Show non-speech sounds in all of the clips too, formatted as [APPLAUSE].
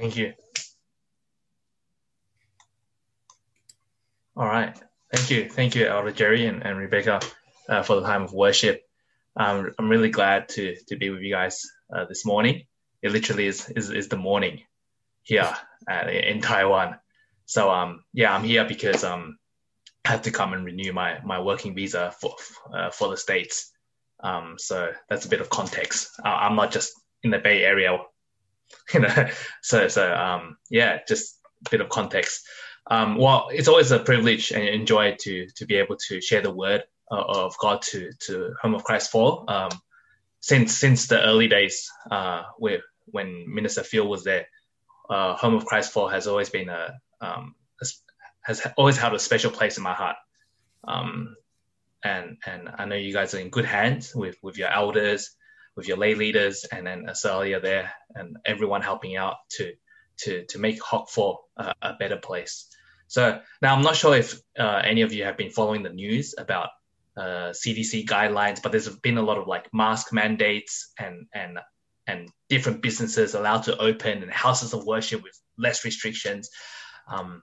Thank you. All right. Thank you. Thank you, Elder Jerry and, and Rebecca, uh, for the time of worship. Um, I'm really glad to, to be with you guys uh, this morning. It literally is, is, is the morning here uh, in Taiwan. So um, yeah, I'm here because um, I have to come and renew my, my working visa for, uh, for the States. Um, so that's a bit of context. I'm not just in the Bay Area, [LAUGHS] you know. So so um, yeah, just a bit of context. Um, well, it's always a privilege and enjoy to to be able to share the word of God to to Home of Christ Four. Um, since since the early days, uh, where when Minister Phil was there, uh, Home of Christ Four has always been a, um, a, has always held a special place in my heart. Um, and and I know you guys are in good hands with with your elders, with your lay leaders, and then Asalia there, and everyone helping out to to to make Hock Four a, a better place. So now I'm not sure if uh, any of you have been following the news about uh, CDC guidelines, but there's been a lot of like mask mandates and and and different businesses allowed to open and houses of worship with less restrictions. Um,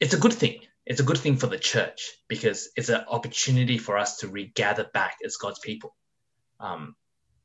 it's a good thing. It's a good thing for the church because it's an opportunity for us to regather back as God's people. Um,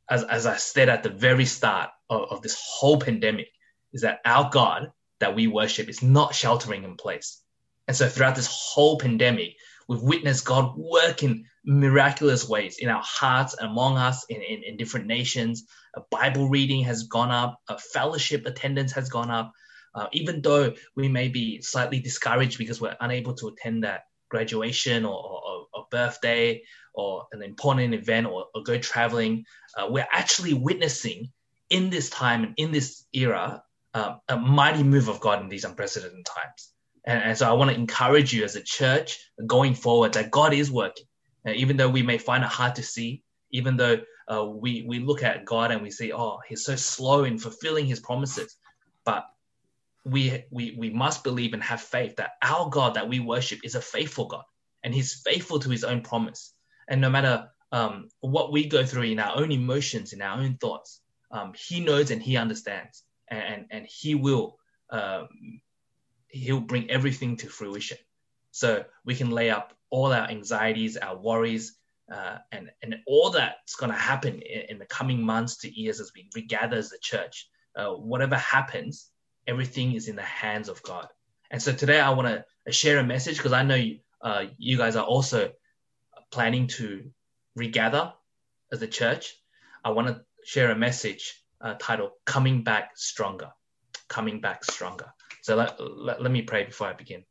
as, as I said at the very start of, of this whole pandemic, is that our God that we worship is not sheltering in place. And so throughout this whole pandemic, we've witnessed God work in miraculous ways in our hearts, among us, in, in, in different nations. A Bible reading has gone up, a fellowship attendance has gone up. Uh, even though we may be slightly discouraged because we're unable to attend that graduation or, or, or birthday or an important event or, or go traveling, uh, we're actually witnessing in this time and in this era uh, a mighty move of God in these unprecedented times. And, and, so I want to encourage you as a church going forward that God is working. And even though we may find it hard to see, even though uh, we, we look at God and we say, oh, he's so slow in fulfilling his promises. But we, we, we must believe and have faith that our God that we worship is a faithful God and he's faithful to his own promise. And no matter um, what we go through in our own emotions, in our own thoughts, um, he knows and he understands and, and he will um, he'll bring everything to fruition. So we can lay up all our anxieties, our worries, uh, and, and all that's going to happen in, in, the coming months to years as we regather as the church. Uh, whatever happens, everything is in the hands of God. And so today I want to share a message because I know you, uh, you guys are also planning to regather as a church. I want to share a message uh, titled Coming Back Stronger. Coming Back Stronger. So let, let, let me pray before I begin.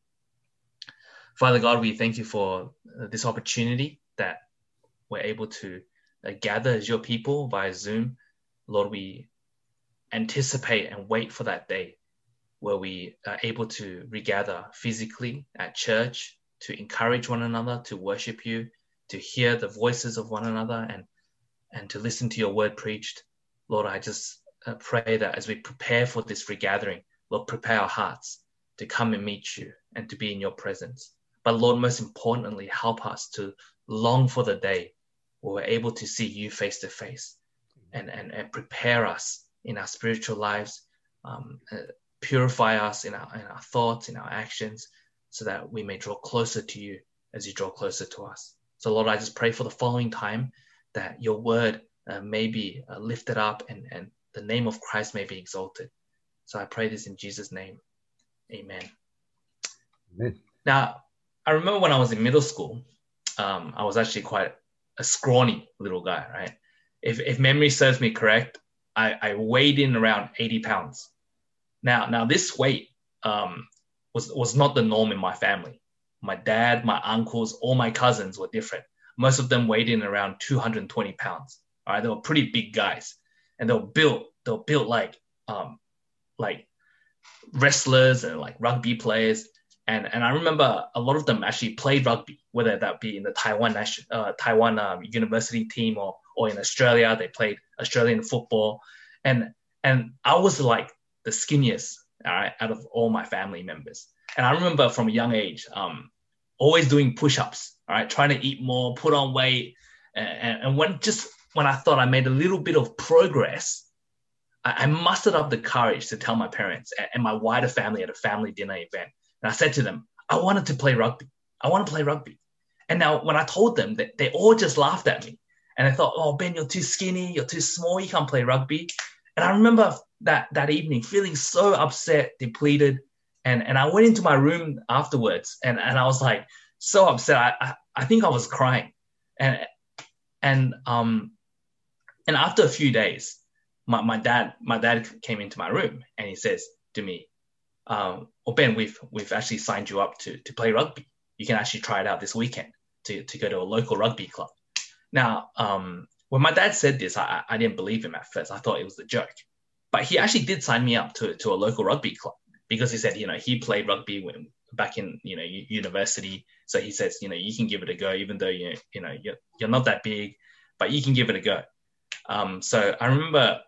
Father God, we thank you for uh, this opportunity that we're able to uh, gather as your people via Zoom. Lord, we anticipate and wait for that day where we are able to regather physically at church to encourage one another, to worship you, to hear the voices of one another, and, and to listen to your word preached. Lord, I just uh, pray that as we prepare for this regathering, Lord, prepare our hearts to come and meet you and to be in your presence. But Lord, most importantly, help us to long for the day where we're able to see you face to face and, and, prepare us in our spiritual lives, um, uh, purify us in our, in our thoughts, in our actions, so that we may draw closer to you as you draw closer to us. So, Lord, I just pray for the following time that your word uh, may be uh, lifted up and, and the name of Christ may be exalted. So I pray this in Jesus' name. Amen. Amen. Now, I remember when I was in middle school, um, I was actually quite a scrawny little guy, right? If, if memory serves me correct, I, I weighed in around 80 pounds. Now, now this weight um, was, was not the norm in my family. My dad, my uncles, all my cousins were different. Most of them weighed in around 220 pounds. All right, they were pretty big guys, and they were built. They were built like um, like wrestlers and like rugby players. And, and I remember a lot of them actually played rugby, whether that be in the Taiwan national, uh, Taiwan um, university team or, or in Australia, they played Australian football. And, and I was like the skinniest all right, out of all my family members. And I remember from a young age, um, always doing push-ups, all right, trying to eat more, put on weight. And, and when just when I thought I made a little bit of progress, I, I mustered up the courage to tell my parents and, and my wider family at a family dinner event. And I said to them, I wanted to play rugby. I want to play rugby. And now when I told them that they all just laughed at me. And I thought, oh, Ben, you're too skinny, you're too small, you can't play rugby. And I remember that that evening feeling so upset, depleted. And, and I went into my room afterwards and, and I was like so upset. I, I, I think I was crying. And and um and after a few days, my, my dad my dad came into my room and he says to me, um, "Oh Ben, we've we've actually signed you up to to play rugby. You can actually try it out this weekend to to go to a local rugby club." Now, um, when my dad said this, I, I didn't believe him at first. I thought it was a joke, but he actually did sign me up to to a local rugby club because he said, you know, he played rugby when back in you know university. So he says, you know, you can give it a go, even though you you know you're, you're not that big, but you can give it a go. Um, so I remember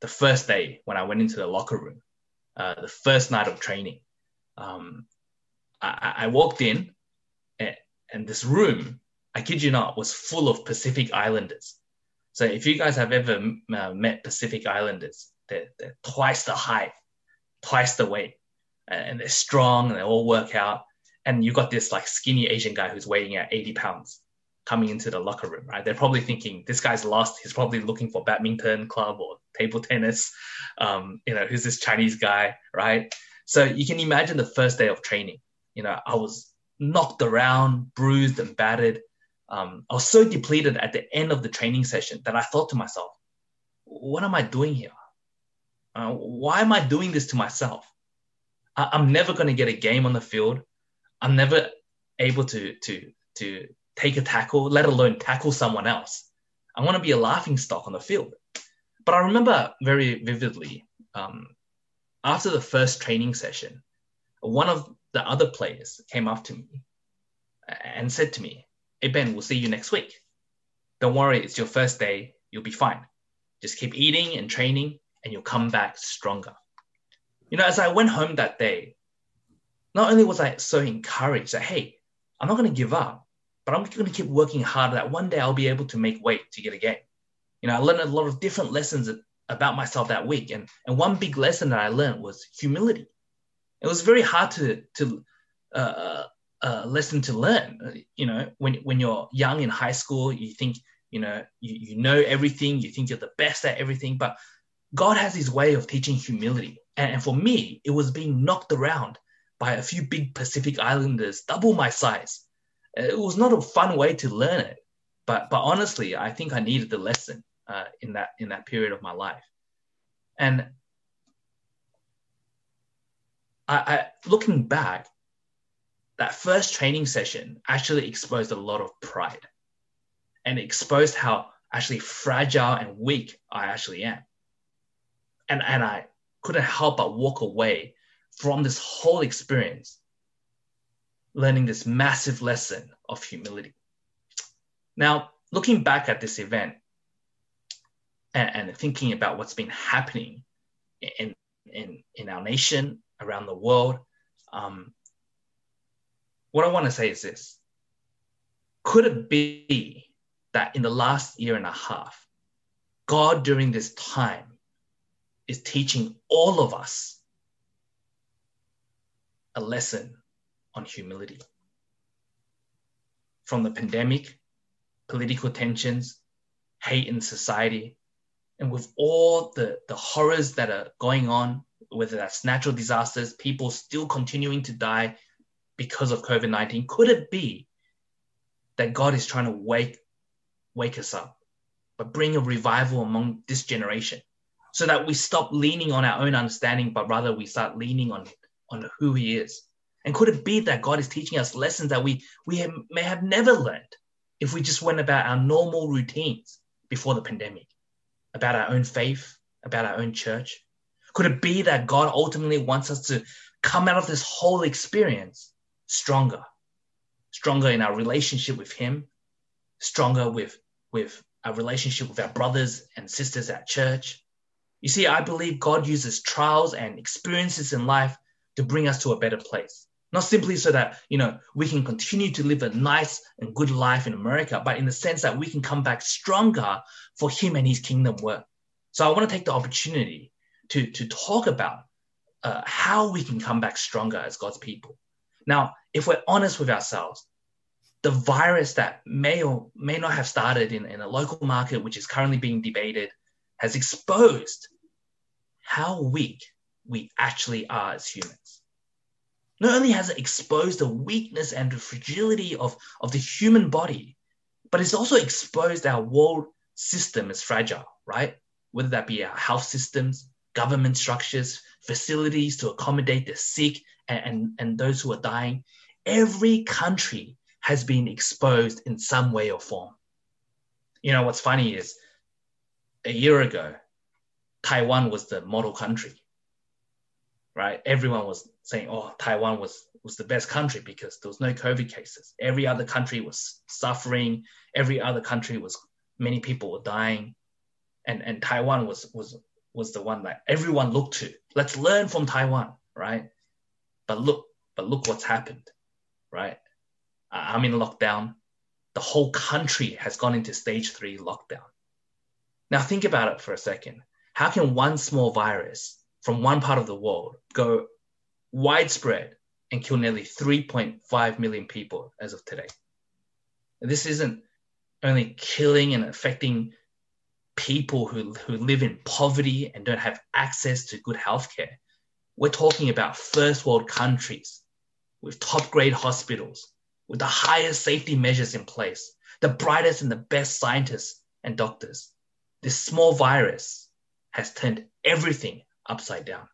the first day when I went into the locker room, uh, the first night of training, um, I, I, walked in and, and, this room, I kid you not, was full of Pacific Islanders. So if you guys have ever uh, met Pacific Islanders, they're, they're twice the height, twice the weight, and they're strong and they all work out. And you've got this like skinny Asian guy who's weighing at 80 pounds coming into the locker room, right? They're probably thinking this guy's lost. He's probably looking for badminton club or table tennis. Um, you know, who's this Chinese guy, right? So you can imagine the first day of training. You know, I was knocked around, bruised and battered. Um, I was so depleted at the end of the training session that I thought to myself, what am I doing here? Uh, why am I doing this to myself? I- I'm never going to get a game on the field. I'm never able to to to take a tackle, let alone tackle someone else. I want to be a laughing stock on the field. But I remember very vividly um, after the first training session, one of the other players came up to me and said to me, Hey, Ben, we'll see you next week. Don't worry, it's your first day. You'll be fine. Just keep eating and training, and you'll come back stronger. You know, as I went home that day, not only was I so encouraged that, hey, I'm not going to give up, but I'm going to keep working hard that one day I'll be able to make weight to get a game. You know, I learned a lot of different lessons about myself that week. And, and one big lesson that I learned was humility. It was very hard to, to uh, uh, uh lesson to learn. You know, when, when you're young in high school, you think, you know, you, you know everything, you think you're the best at everything, but God has his way of teaching humility. And, for me, it was being knocked around by a few big Pacific Islanders, double my size. It was not a fun way to learn it, but but honestly, I think I needed the lesson uh, in that in that period of my life, and I, I looking back, that first training session actually exposed a lot of pride, and exposed how actually fragile and weak I actually am, and and I couldn't help but walk away from this whole experience learning this massive lesson of humility. Now, looking back at this event and, and thinking about what's been happening in, in, in our nation, around the world, um, what I want to say is this Could it be that in the last year and a half, God during this time is teaching all of us a lesson on humility. From the pandemic, political tensions, hate in society, and with all the, the horrors that are going on, whether that's natural disasters, people still continuing to die because of COVID 19, could it be that God is trying to wake, wake us up, but bring a revival among this generation so that we stop leaning on our own understanding, but rather we start leaning on, on who He is and could it be that God is teaching us lessons that we, we have, may have never learned if we just went about our normal routines before the pandemic, about our own faith, about our own church? Could it be that God ultimately wants us to come out of this whole experience stronger, stronger in our relationship with Him, stronger with, with our relationship with our brothers and sisters at church? You see, I believe God uses trials and experiences in life to bring us to a better place. Not simply so that, you know, we can continue to live a nice and good life in America, but in the sense that we can come back stronger for him and his kingdom work. So I want to take the opportunity to, to talk about uh, how we can come back stronger as God's people. Now, if we're honest with ourselves, the virus that may or may not have started in, in a local market, which is currently being debated, has exposed how weak we actually are as humans. Not only has it exposed the weakness and the fragility of, of the human body, but it's also exposed our world system as fragile, right? Whether that be our health systems, government structures, facilities to accommodate the sick and, and, and those who are dying. Every country has been exposed in some way or form. You know, what's funny is a year ago, Taiwan was the model country, right? Everyone was saying, oh, Taiwan was, was the best country because there was no COVID cases. Every other country was suffering. Every other country was, many people were dying. And, and Taiwan was, was was the one that everyone looked to. Let's learn from Taiwan, right? But look, but look what's happened, right? I'm in lockdown. The whole country has gone into stage three lockdown. Now think about it for a second. How can one small virus from one part of the world go widespread and kill nearly 3.5 million people as of today? And this isn't only killing and affecting people who, who live in poverty and don't have access to good healthcare. We're talking about first world countries with top grade hospitals, with the highest safety measures in place, the brightest and the best scientists and doctors. This small virus has turned everything upside down.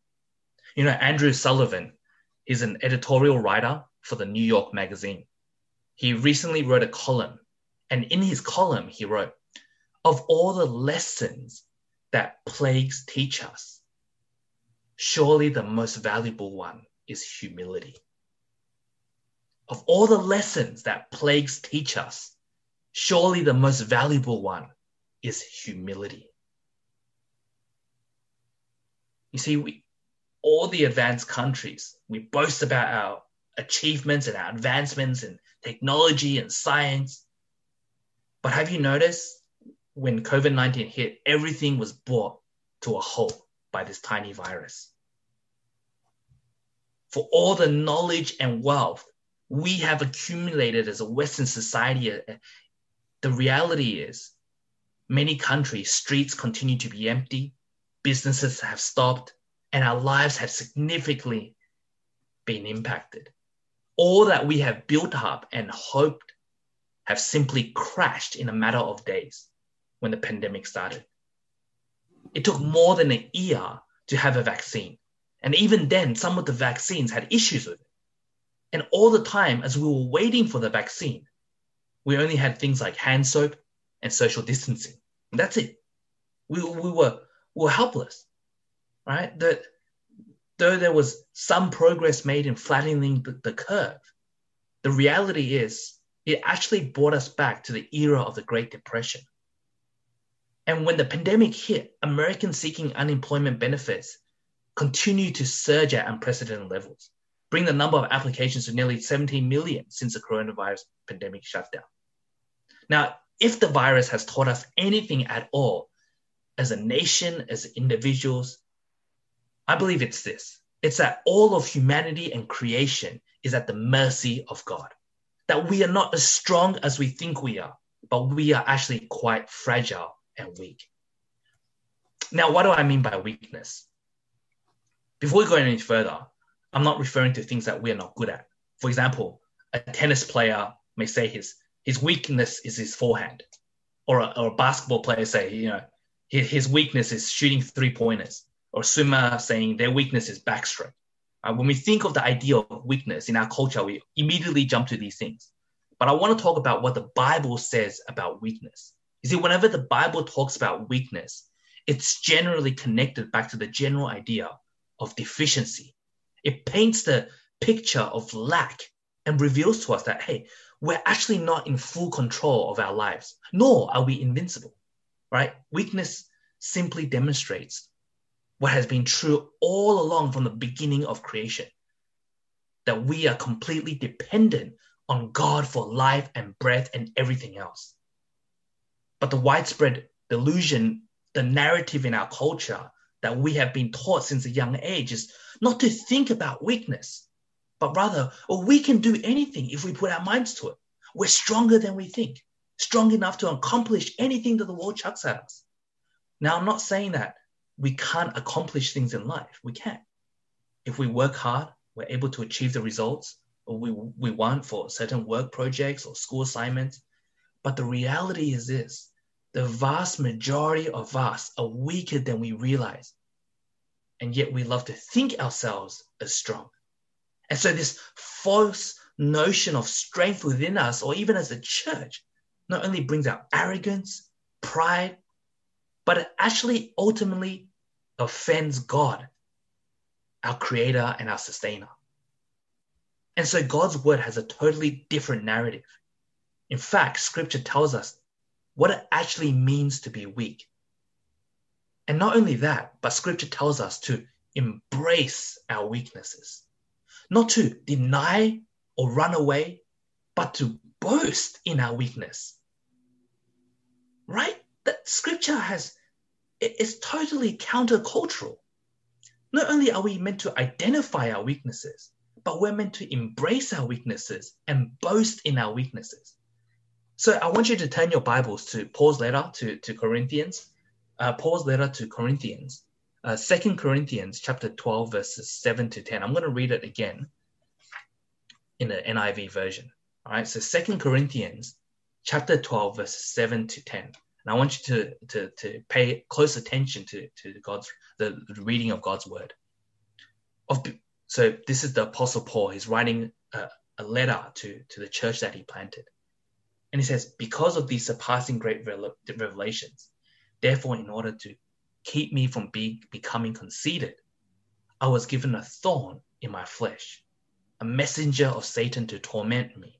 You know, Andrew Sullivan, he's an editorial writer for the New York Magazine. He recently wrote a column, and in his column, he wrote, of all the lessons that plagues teach us, surely the most valuable one is humility. Of all the lessons that plagues teach us, surely the most valuable one is humility. You see, we, all the advanced countries, we boast about our achievements and our advancements in technology and science. But have you noticed when COVID 19 hit, everything was brought to a halt by this tiny virus. For all the knowledge and wealth we have accumulated as a Western society, uh, the reality is many countries, streets continue to be empty, businesses have stopped, and our lives have significantly been impacted. All that we have built up and hoped have simply crashed in a matter of days when the pandemic started. It took more than a year to have a vaccine. And even then, some of the vaccines had issues with it. And all the time, as we were waiting for the vaccine, we only had things like hand soap and social distancing. And that's it. We, we, were, we were helpless, right? That though there was some progress made in flattening the, the curve, the reality is it actually brought us back to the era of the Great Depression and when the pandemic hit, Americans seeking unemployment benefits continued to surge at unprecedented levels, bring the number of applications to nearly 17 million since the coronavirus pandemic shutdown. Now, if the virus has taught us anything at all as a nation, as individuals, I believe it's this. It's that all of humanity and creation is at the mercy of God. That we are not as strong as we think we are, but we are actually quite fragile and weak. Now, what do I mean by weakness? Before we go any further, I'm not referring to things that we are not good at. For example, a tennis player may say his, his weakness is his forehand, or a, or a basketball player say, you know, his, weakness is shooting three pointers, or swimmer saying their weakness is backstroke. Uh, when we think of the idea of weakness in our culture, we immediately jump to these things. But I want to talk about what the Bible says about weakness. You see, whenever the Bible talks about weakness, it's generally connected back to the general idea of deficiency. It paints the picture of lack and reveals to us that, hey, we're actually not in full control of our lives, nor are we invincible, right? Weakness simply demonstrates what has been true all along from the beginning of creation that we are completely dependent on God for life and breath and everything else. But the widespread delusion, the narrative in our culture that we have been taught since a young age is not to think about weakness, but rather, oh, we can do anything if we put our minds to it. We're stronger than we think, strong enough to accomplish anything that the world chucks at us. Now, I'm not saying that we can't accomplish things in life. We can. If we work hard, we're able to achieve the results we, we want for certain work projects or school assignments. But the reality is this the vast majority of us are weaker than we realize. And yet we love to think ourselves as strong. And so this false notion of strength within us, or even as a church, not only brings out arrogance, pride, but it actually ultimately offends God, our creator and our sustainer. And so God's word has a totally different narrative. In fact, scripture tells us what it actually means to be weak. And not only that, but scripture tells us to embrace our weaknesses, not to deny or run away, but to boast in our weakness. Right? That scripture has, it's totally countercultural. Not only are we meant to identify our weaknesses, but we're meant to embrace our weaknesses and boast in our weaknesses. So I want you to turn your Bibles to Paul's letter to, to Corinthians, uh, Paul's letter to Corinthians, uh, 2 Corinthians chapter 12, verses 7 to 10. I'm going to read it again in the NIV version. All right, so 2 Corinthians chapter 12, verses 7 to 10. And I want you to, to, to pay close attention to, to God's the, reading of God's word. Of so this is the Apostle Paul. He's writing a, a letter to, to the church that he planted. And he says, because of these surpassing great revelations, therefore, in order to keep me from be, becoming conceited, I was given a thorn in my flesh, a messenger of Satan to torment me.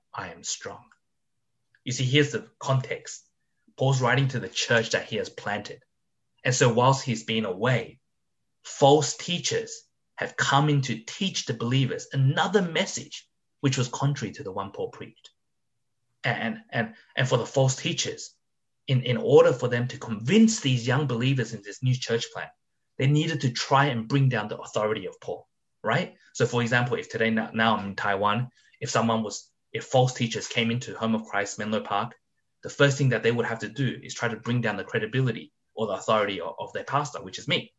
I am strong. You see, here's the context. Paul's writing to the church that he has planted. And so, whilst he's been away, false teachers have come in to teach the believers another message which was contrary to the one Paul preached. And, and, and for the false teachers, in, in order for them to convince these young believers in this new church plan, they needed to try and bring down the authority of Paul, right? So, for example, if today now, now I'm in Taiwan, if someone was, if false teachers came into Home of Christ, Menlo Park, the first thing that they would have to do is try to bring down the credibility or the authority of, of their pastor, which is me.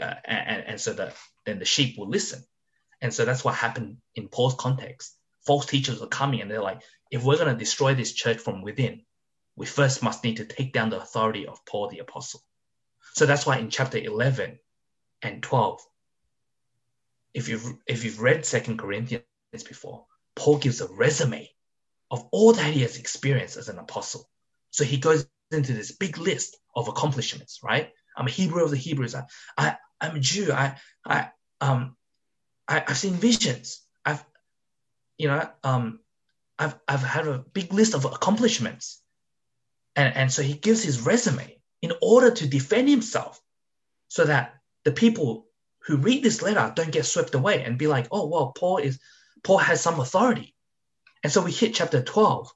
Uh, and, and so that then the sheep will listen. And so that's what happened in Paul's context. False teachers are coming and they're like, if we're going to destroy this church from within, we first must need to take down the authority of Paul the apostle. So that's why in chapter 11 and 12, if you've, if you've read Second Corinthians before, Paul gives a resume of all that he has experienced as an apostle. So he goes into this big list of accomplishments, right? I'm a Hebrew of the Hebrews. I, I, I'm a Jew. I, I, um, I, have seen visions. I've, you know, um, I've, I've had a big list of accomplishments. And, and so he gives his resume in order to defend himself so that the people who read this letter don't get swept away and be like, oh, well, Paul is, Paul has some authority. And so we hit chapter 12.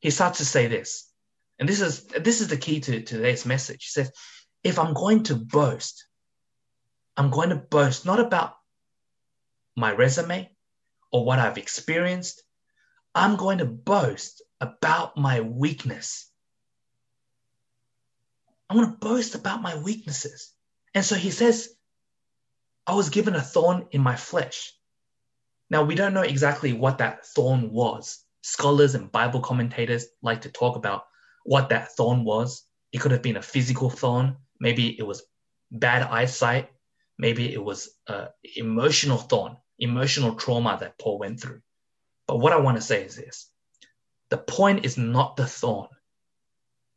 He starts to say this. And this is, this is the key to, to today's message. He says, if I'm going to boast, I'm going to boast not about my resume or what I've experienced. I'm going to boast about my weakness. I'm going to boast about my weaknesses. And so he says, I was given a thorn in my flesh. Now, we don't know exactly what that thorn was. Scholars and Bible commentators like to talk about what that thorn was. It could have been a physical thorn. Maybe it was bad eyesight. Maybe it was an emotional thorn, emotional trauma that Paul went through. But what I want to say is this the point is not the thorn,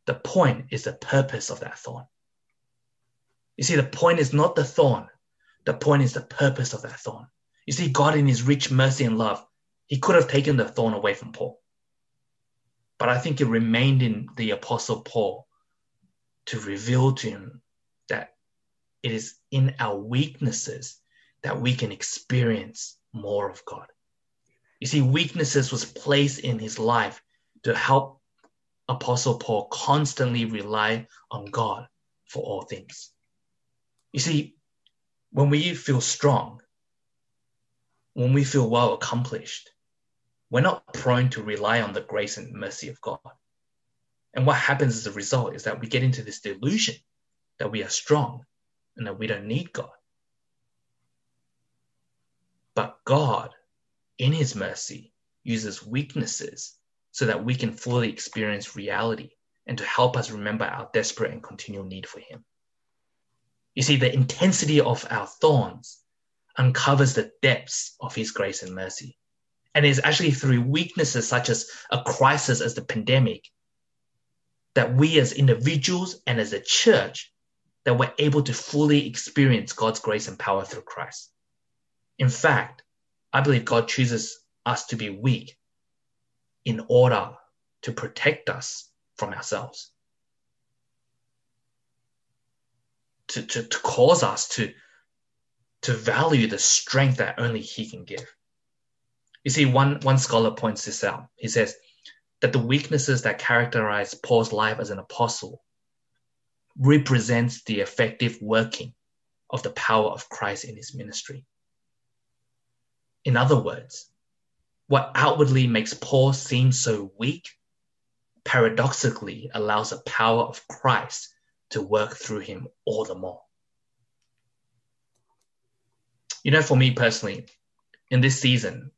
the point is the purpose of that thorn. You see, the point is not the thorn, the point is the purpose of that thorn. You see, God, in his rich mercy and love, he could have taken the thorn away from Paul. But I think it remained in the Apostle Paul to reveal to him that it is in our weaknesses that we can experience more of God. You see, weaknesses was placed in his life to help Apostle Paul constantly rely on God for all things. You see, when we feel strong, when we feel well accomplished, we're not prone to rely on the grace and mercy of God. And what happens as a result is that we get into this delusion that we are strong and that we don't need God. But God, in His mercy, uses weaknesses so that we can fully experience reality and to help us remember our desperate and continual need for Him. You see, the intensity of our thorns uncovers the depths of His grace and mercy. And it's actually through weaknesses such as a crisis as the pandemic that we as individuals and as a church that we're able to fully experience God's grace and power through Christ. In fact, I believe God chooses us to be weak in order to protect us from ourselves. To, to, to cause us to, to value the strength that only He can give. You see, one, one scholar points this out. He says that the weaknesses that characterize Paul's life as an apostle represents the effective working of the power of Christ in his ministry. In other words, what outwardly makes Paul seem so weak paradoxically allows the power of Christ to work through him all the more. You know, for me personally, in this season,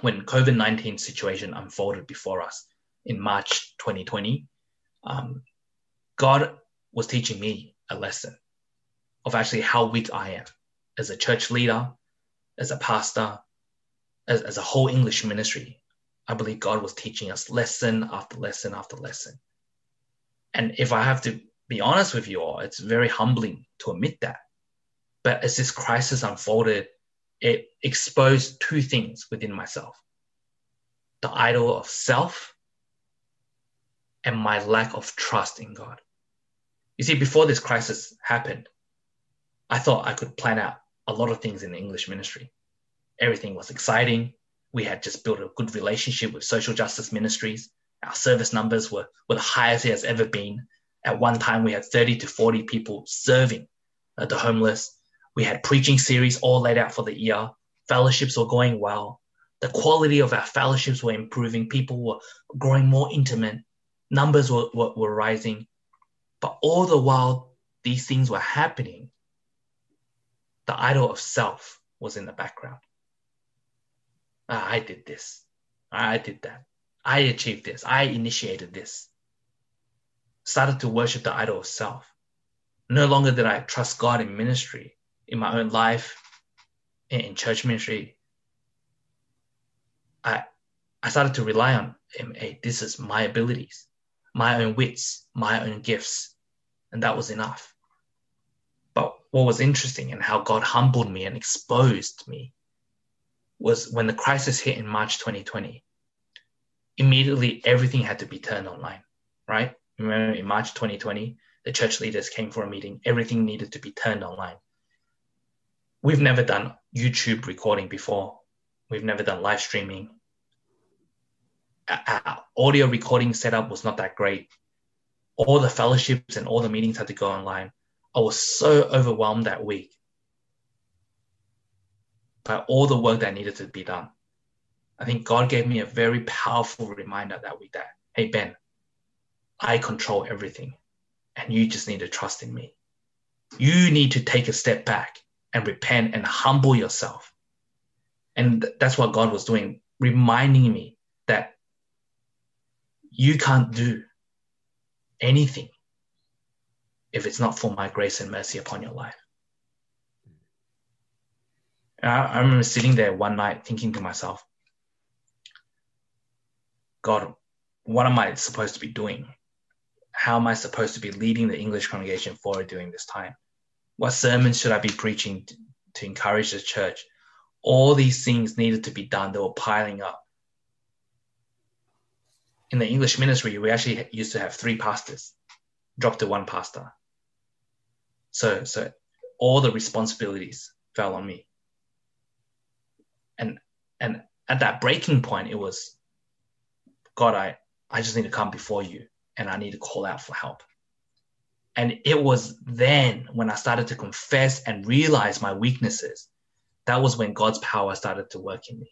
when COVID 19 situation unfolded before us in March 2020, um, God was teaching me a lesson of actually how weak I am as a church leader, as a pastor, as, as a whole English ministry. I believe God was teaching us lesson after lesson after lesson. And if I have to be honest with you all, it's very humbling to admit that. But as this crisis unfolded, it exposed two things within myself the idol of self and my lack of trust in God. You see, before this crisis happened, I thought I could plan out a lot of things in the English ministry. Everything was exciting. We had just built a good relationship with social justice ministries. Our service numbers were, were the highest it has ever been. At one time, we had 30 to 40 people serving uh, the homeless. We had preaching series all laid out for the year. Fellowships were going well. The quality of our fellowships were improving. People were growing more intimate. Numbers were, were, were rising. But all the while these things were happening, the idol of self was in the background. Ah, I did this. I did that. I achieved this. I initiated this. Started to worship the idol of self. No longer did I trust God in ministry, in my own life, and in church ministry. I, I started to rely on. Hey, this is my abilities, my own wits, my own gifts. And that was enough. But what was interesting and how God humbled me and exposed me was when the crisis hit in March 2020, immediately everything had to be turned online, right? Remember in March 2020, the church leaders came for a meeting, everything needed to be turned online. We've never done YouTube recording before. We've never done live streaming. Our audio recording setup was not that great. All the fellowships and all the meetings had to go online. I was so overwhelmed that week by all the work that needed to be done. I think God gave me a very powerful reminder that week that, hey, Ben, I control everything and you just need to trust in me. You need to take a step back and repent and humble yourself. And that's what God was doing, reminding me that you can't do anything if it's not for my grace and mercy upon your life. And I, I remember sitting there one night thinking to myself, God, what am I supposed to be doing? How am I supposed to be leading the English congregation forward during this time? What sermons should I be preaching to, to encourage the church? All these things needed to be done. They were piling up. In the English ministry, we actually used to have three pastors, dropped to one pastor. So, so all the responsibilities fell on me. And and at that breaking point, it was, God, I, I just need to come before you and I need to call out for help. And it was then when I started to confess and realize my weaknesses, that was when God's power started to work in me.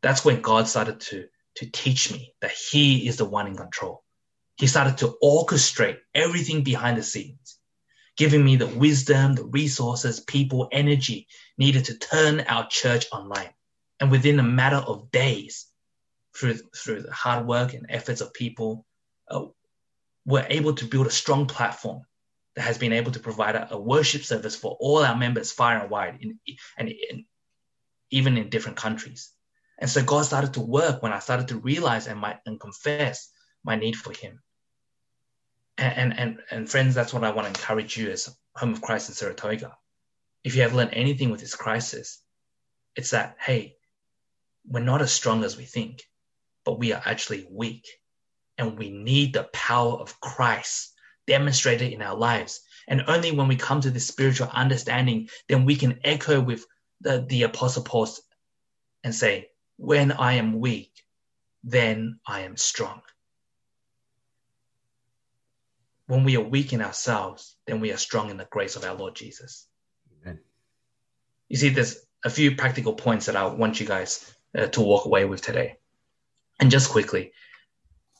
That's when God started to, to teach me that He is the one in control. He started to orchestrate everything behind the scenes, giving me the wisdom, the resources, people, energy needed to turn our church online. And within a matter of days, through, through the hard work and efforts of people, uh, we're able to build a strong platform that has been able to provide a, a worship service for all our members far and wide, in, and in, even in different countries. And so God started to work when I started to realize and, my, and confess my need for Him. And, and, and, and friends, that's what I want to encourage you as Home of Christ in Saratoga. If you have learned anything with this crisis, it's that, hey, we're not as strong as we think, but we are actually weak and we need the power of Christ demonstrated in our lives. And only when we come to this spiritual understanding, then we can echo with the, the Apostle Paul and say, When I am weak, then I am strong. When we are weak in ourselves, then we are strong in the grace of our Lord Jesus. Amen. You see, there's a few practical points that I want you guys uh, to walk away with today. And just quickly,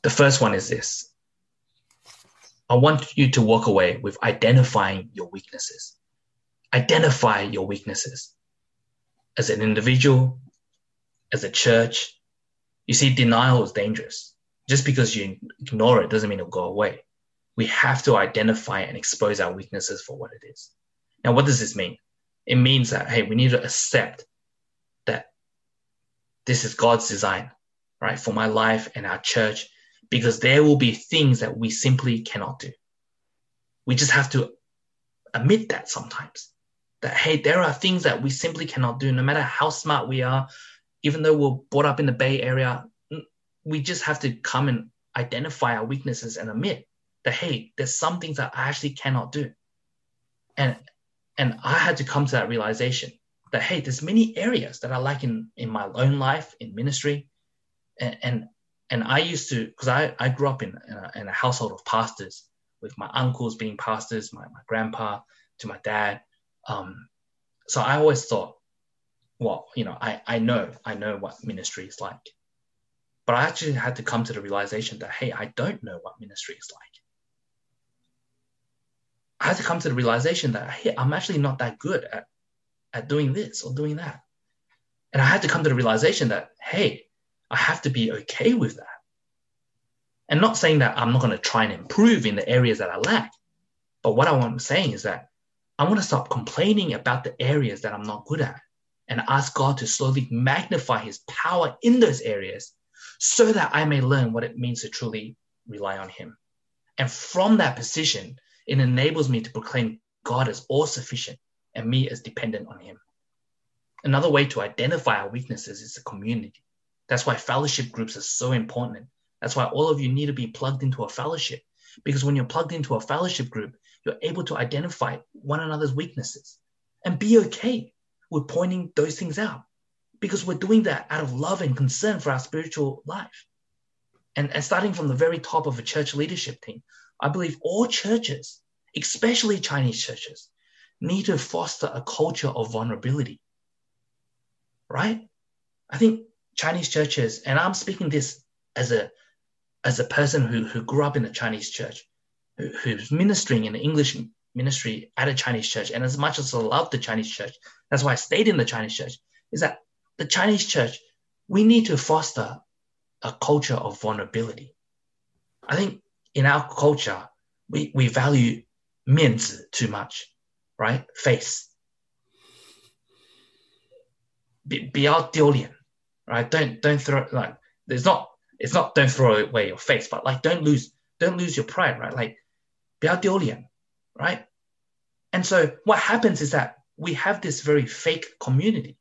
the first one is this I want you to walk away with identifying your weaknesses. Identify your weaknesses as an individual, as a church. You see, denial is dangerous. Just because you ignore it doesn't mean it'll go away. We have to identify and expose our weaknesses for what it is. Now, what does this mean? It means that, hey, we need to accept that this is God's design, right, for my life and our church because there will be things that we simply cannot do. We just have to admit that sometimes. That, hey, there are things that we simply cannot do, no matter how smart we are, even though we're brought up in the Bay Area, we just have to come and identify our weaknesses and admit that, hey, there's some things that I actually cannot do. And and I had to come to that realization that hey, there's many areas that I like in, in my own life, in ministry, and, and and I used to, because I, I grew up in, in a, in, a, household of pastors with my uncles being pastors, my, my grandpa to my dad. Um, so I always thought, well, you know, I, I know, I know what ministry is like. But I actually had to come to the realization that, hey, I don't know what ministry is like. I had to come to the realization that, hey, I'm actually not that good at, at doing this or doing that. And I had to come to the realization that, hey, I have to be okay with that. And not saying that I'm not going to try and improve in the areas that I lack. But what I'm saying is that I want to stop complaining about the areas that I'm not good at and ask God to slowly magnify his power in those areas so that I may learn what it means to truly rely on him. And from that position, it enables me to proclaim God as all sufficient and me as dependent on him. Another way to identify our weaknesses is a community. That's why fellowship groups are so important. That's why all of you need to be plugged into a fellowship. Because when you're plugged into a fellowship group, you're able to identify one another's weaknesses and be okay with pointing those things out. Because we're doing that out of love and concern for our spiritual life. And, and starting from the very top of a church leadership team, I believe all churches, especially Chinese churches, need to foster a culture of vulnerability. Right? I think Chinese churches, and I'm speaking this as a as a person who, who grew up in the Chinese church, who, who's ministering in the English ministry at a Chinese church, and as much as I love the Chinese church, that's why I stayed in the Chinese church, is that the Chinese church, we need to foster a culture of vulnerability. I think in our culture, we, we value 面子 too much, right? Face. 比比较丢脸 right? Don't don't throw like it's not it's not don't throw away your face but like don't lose don't lose your pride, right? Like be right? And so what happens is that we have this very fake community.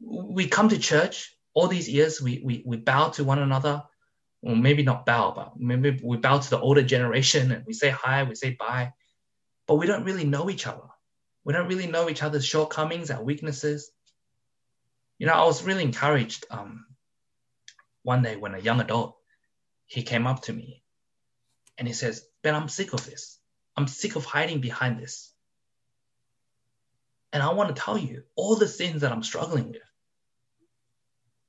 We come to church all these years, we we, we bow to one another, or maybe not bow, but maybe we bow to the older generation and we say hi, we say bye, but we don't really know each other. We don't really know each other's shortcomings, our weaknesses. You know, I was really encouraged um, one day when a young adult, he came up to me and he says, Ben, I'm sick of this. I'm sick of hiding behind this. And I want to tell you all the things that I'm struggling with.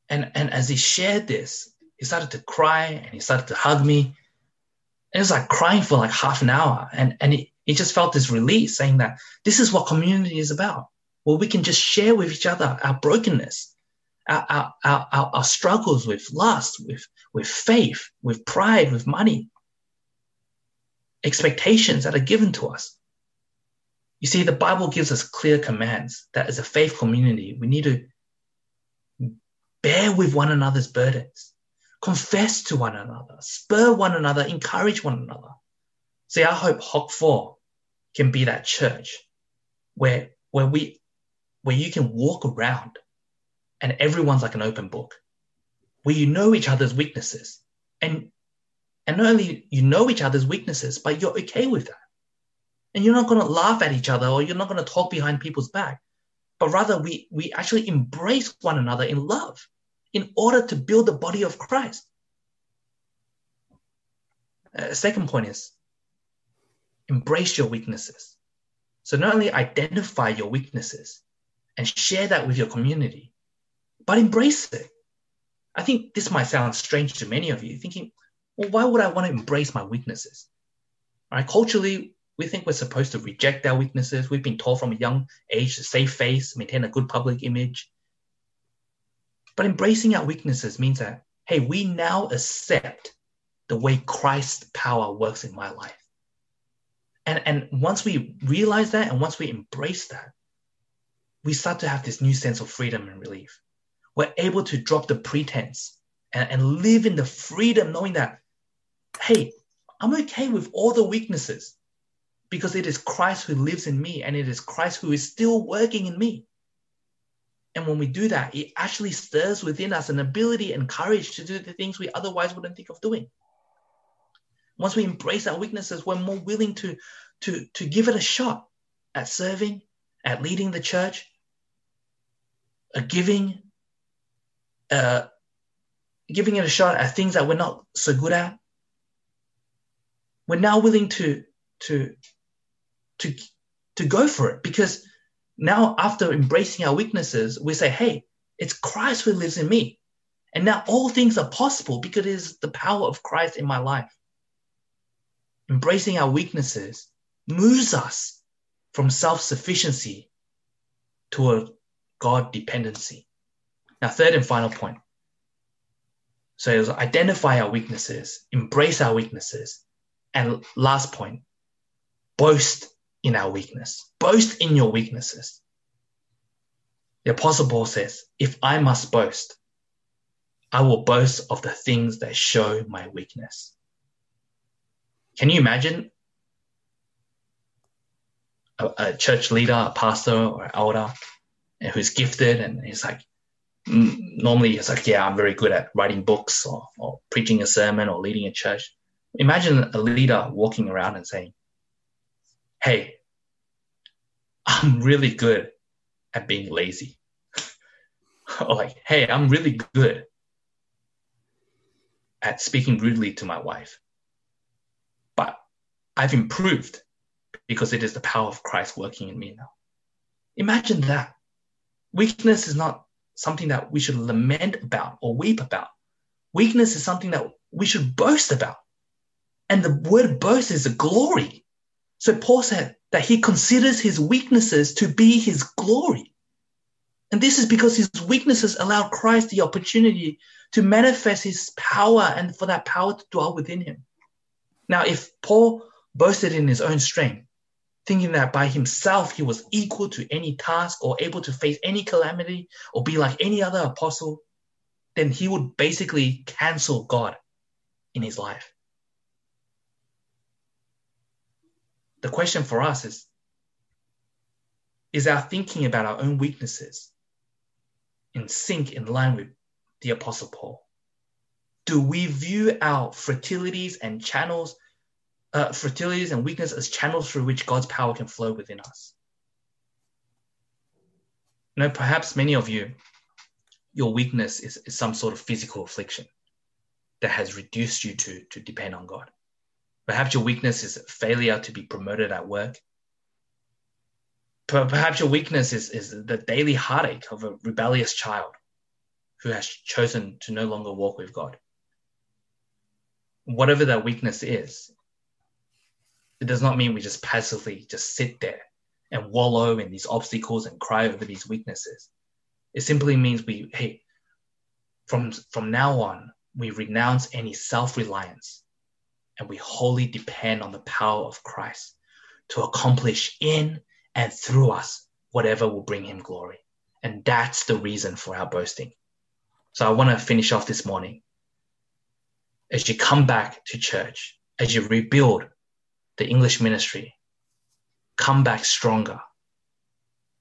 And, and as he shared this, he started to cry and he started to hug me. And it was like crying for like half an hour. And, and he, he just felt this release saying that this is what community is about. Well, we can just share with each other our brokenness, our, our, our, our struggles with lust, with, with faith, with pride, with money, expectations that are given to us. You see, the Bible gives us clear commands. That as a faith community, we need to bear with one another's burdens, confess to one another, spur one another, encourage one another. See, I hope Hock 4 can be that church where, where we, where you can walk around and everyone's like an open book, where you know each other's weaknesses and and not only you know each other's weaknesses, but you're okay with that. And you're not going to laugh at each other or you're not going to talk behind people's back, but rather we, we actually embrace one another in love in order to build the body of Christ. Uh, second point is embrace your weaknesses. So not only identify your weaknesses and share that with your community, but embrace it. I think this might sound strange to many of you, thinking, well, why would I want to embrace my weaknesses? Right? Culturally, we think we're supposed to reject our weaknesses. We've been taught from a young age to save face, maintain a good public image. But embracing our weaknesses means that, hey, we now accept the way Christ's power works in my life. And, and once we realize that and once we embrace that, we start to have this new sense of freedom and relief. We're able to drop the pretense and, and live in the freedom knowing that hey, I'm okay with all the weaknesses because it is Christ who lives in me and it is Christ who is still working in me. And when we do that, it actually stirs within us an ability and courage to do the things we otherwise wouldn't think of doing. Once we embrace our weaknesses, we're more willing to, to, to give it a shot at serving, at leading the church, giving, uh, giving it a shot at things that we're not so good at. We're now willing to to to to go for it because now after embracing our weaknesses we say hey it's christ who lives in me. And now all things are possible because it is the power of christ in my life. Embracing our weaknesses moves us from self-sufficiency to a god dependency now third and final point so it was identify our weaknesses embrace our weaknesses and last point, boast in our weakness. Boast in your weaknesses. The Apostle Paul says, If I must boast, I will boast of the things that show my weakness. Can you imagine a, a church leader, a pastor, or elder who's gifted and he's like, mm, normally he's like, yeah, I'm very good at writing books or, or preaching a sermon or leading a church. Imagine a leader walking around and saying, Hey, I'm really good at being lazy. [LAUGHS] or like, Hey, I'm really good at speaking rudely to my wife. But I've improved because it is the power of Christ working in me now. Imagine that. Weakness is not something that we should lament about or weep about. Weakness is something that we should boast about. And the word boast is a glory. So Paul said that he considers his weaknesses to be his glory. And this is because his weaknesses allow Christ the opportunity to manifest his power and for that power to dwell within him. Now, if Paul boasted in his own strength, thinking that by himself he was equal to any task or able to face any calamity or be like any other apostle, then he would basically cancel God in his life. the question for us is is our thinking about our own weaknesses in sync in line with the Apostle Paul? Do we view our fertilities and channels, uh, fragilities and weakness as channels through which God's power can flow within us? Know, perhaps many of you, your weakness is, is some sort of physical affliction that has reduced you to, to depend on God. Perhaps your weakness is failure to be promoted at work. Perhaps your weakness is, is the daily heartache of a rebellious child who has chosen to no longer walk with God. Whatever that weakness is, it does not mean we just passively just sit there and wallow in these obstacles and cry over these weaknesses. It simply means we, hey, from, from now on, we renounce any self reliance and we wholly depend on the power of Christ to accomplish in and through us whatever will bring him glory. And that's the reason for our boasting. So I want to finish off this morning. As you come back to church, as you rebuild the English ministry, come back stronger.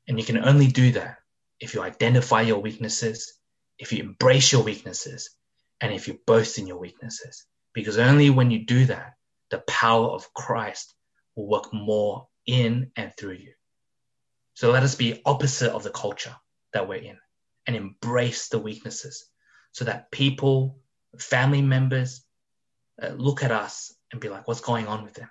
And you can only do that if you identify your weaknesses, if you embrace your weaknesses, and if you boast in your weaknesses. Because only when you do that, the power of Christ will work more in and through you. So let us be opposite of the culture that we're in and embrace the weaknesses so that people, family members, uh, look at us and be like, what's going on with them?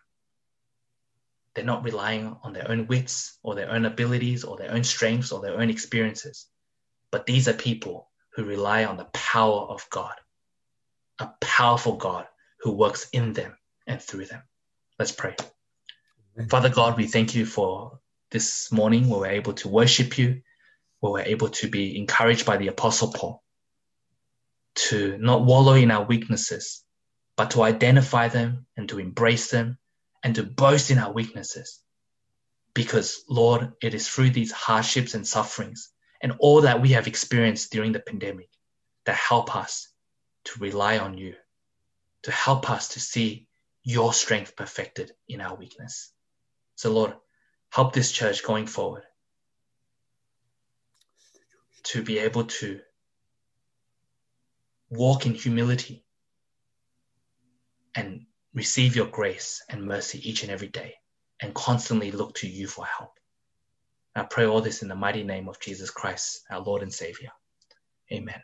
They're not relying on their own wits or their own abilities or their own strengths or their own experiences. But these are people who rely on the power of God, a powerful God who works in them and through them. Let's pray. Amen. Father God, we thank you for this morning where we're able to worship you, where we're able to be encouraged by the Apostle Paul to not wallow in our weaknesses, but to identify them and to embrace them and to boast in our weaknesses. Because, Lord, it is through these hardships and sufferings and all that we have experienced during the pandemic that help us to rely on you, to help us to see your strength perfected in our weakness. So, Lord, help this church going forward to be able to walk in humility and receive your grace and mercy each and every day and constantly look to you for help. I pray all this in the mighty name of Jesus Christ, our Lord and Savior. Amen.